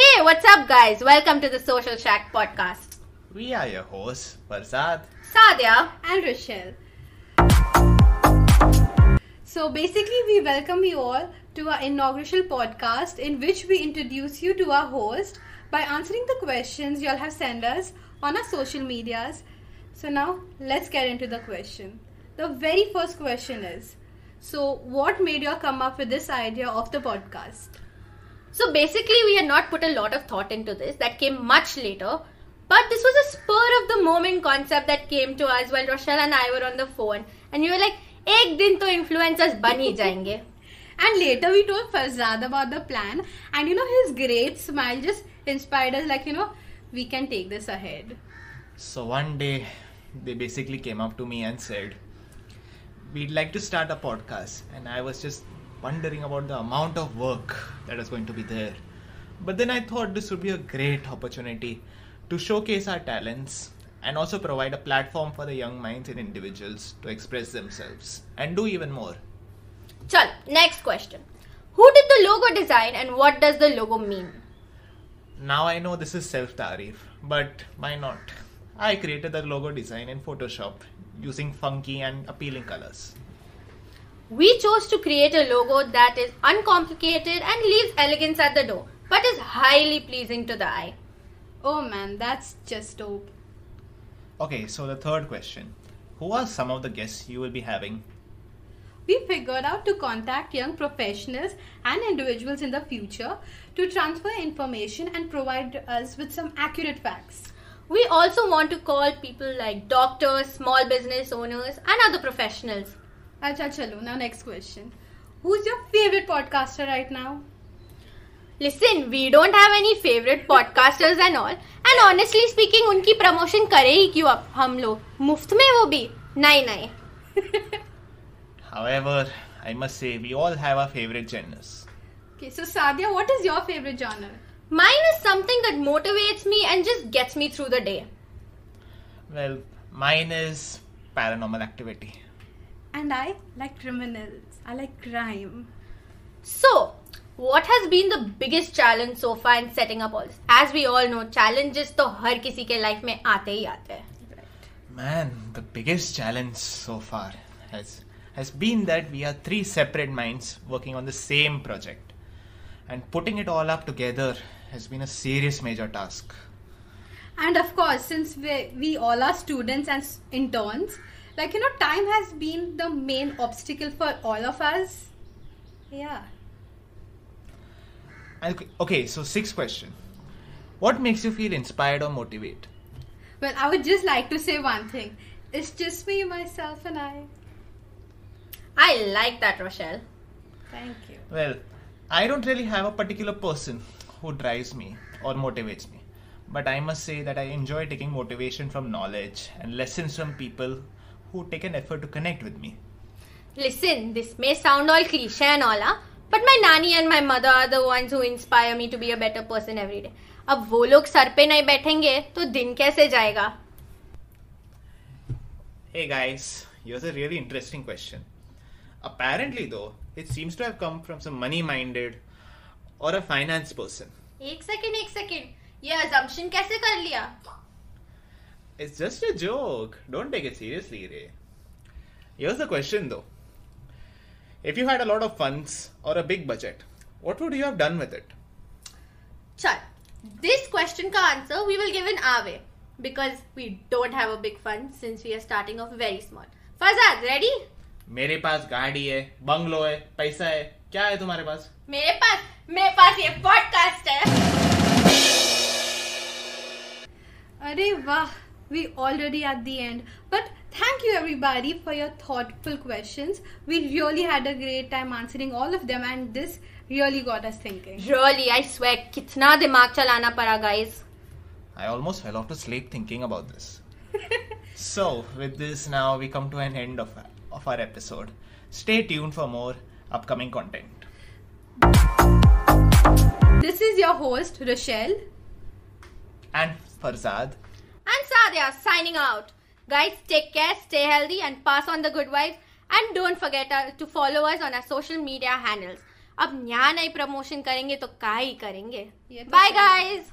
Hey, what's up, guys? Welcome to the Social Shack podcast. We are your hosts, Farzad. Sadiyah. and Rochelle. So basically, we welcome you all to our inaugural podcast in which we introduce you to our host by answering the questions you all have sent us on our social medias. So now let's get into the question. The very first question is So, what made you all come up with this idea of the podcast? So basically, we had not put a lot of thought into this. That came much later. But this was a spur of the moment concept that came to us while Rochelle and I were on the phone. And you were like, एक दिन तो influencers बन ही जाएंगे. And later we told Farzad about the plan, and you know, his great smile just inspired us, like, you know, we can take this ahead. So one day, they basically came up to me and said, We'd like to start a podcast. And I was just wondering about the amount of work that is going to be there. But then I thought this would be a great opportunity to showcase our talents and also provide a platform for the young minds and individuals to express themselves and do even more. Chal, next question. Who did the logo design and what does the logo mean? Now I know this is self tarif, but why not? I created the logo design in Photoshop using funky and appealing colors. We chose to create a logo that is uncomplicated and leaves elegance at the door, but is highly pleasing to the eye. Oh man, that's just dope. Okay, so the third question Who are some of the guests you will be having? We figured out to contact young professionals and individuals in the future to transfer information and provide us with some accurate facts. We also want to call people like doctors, small business owners, and other professionals. Acha chalo, now next question. Who's your favorite podcaster right now? Listen, we don't have any favorite podcasters and all. And honestly speaking, उनकी promotion करे ही क्यों अब हम लोग मुफ़्त में वो भी नहीं नहीं However, I must say, we all have our favorite genres. Okay, so Sadia, what is your favorite genre? Mine is something that motivates me and just gets me through the day. Well, mine is paranormal activity. And I like criminals. I like crime. So, what has been the biggest challenge so far in setting up all this? As we all know, challenges तो हर किसी के life में आते ही आते हैं. Man, the biggest challenge so far has has been that we are three separate minds working on the same project. And putting it all up together has been a serious major task. And of course, since we, we all are students and s- interns, like you know, time has been the main obstacle for all of us. Yeah. Okay, okay, so sixth question. What makes you feel inspired or motivated? Well, I would just like to say one thing. It's just me, myself, and I. I like that, Rochelle. Thank you. Well, I don't really have a particular person who drives me or motivates me. But I must say that I enjoy taking motivation from knowledge and lessons from people who take an effort to connect with me. Listen, this may sound all cliche and all, huh? but my nanny and my mother are the ones who inspire me to be a better person every day. अब वो लोग sir पे नहीं बैठेंगे तो दिन कैसे जाएगा Hey guys, here's a really interesting question. Apparently, though, it seems to have come from some money minded or a finance person. एक सेकंड एक सेकंड ये assumption कैसे कर लिया it's just a joke. Don't take it seriously, Ray. Here's the question though. If you had a lot of funds or a big budget, what would you have done with it? Chal, this question ka answer we will give in our way because we don't have a big fund since we are starting off very small. Farzad, ready? मेरे पास गाड़ी है bungalow है पैसा है क्या है तुम्हारे पास मेरे पास मेरे पास ये पॉडकास्ट है अरे वाह we already at the end. But thank you everybody for your thoughtful questions. We really had a great time answering all of them and this really got us thinking. Really i swear kitna dimag chalana para guys. I almost fell off to sleep thinking about this. So with this now we come to an end of, of our episode. Stay tuned for more upcoming content. This is your host rochelle. And farzad. And Sadia signing out. Guys, take care, stay healthy, and pass on the good vibes. And don't forget uh, to follow us on our social media handles. अब नया नई promotion करेंगे तो का ही करेंगे तो bye है। Guys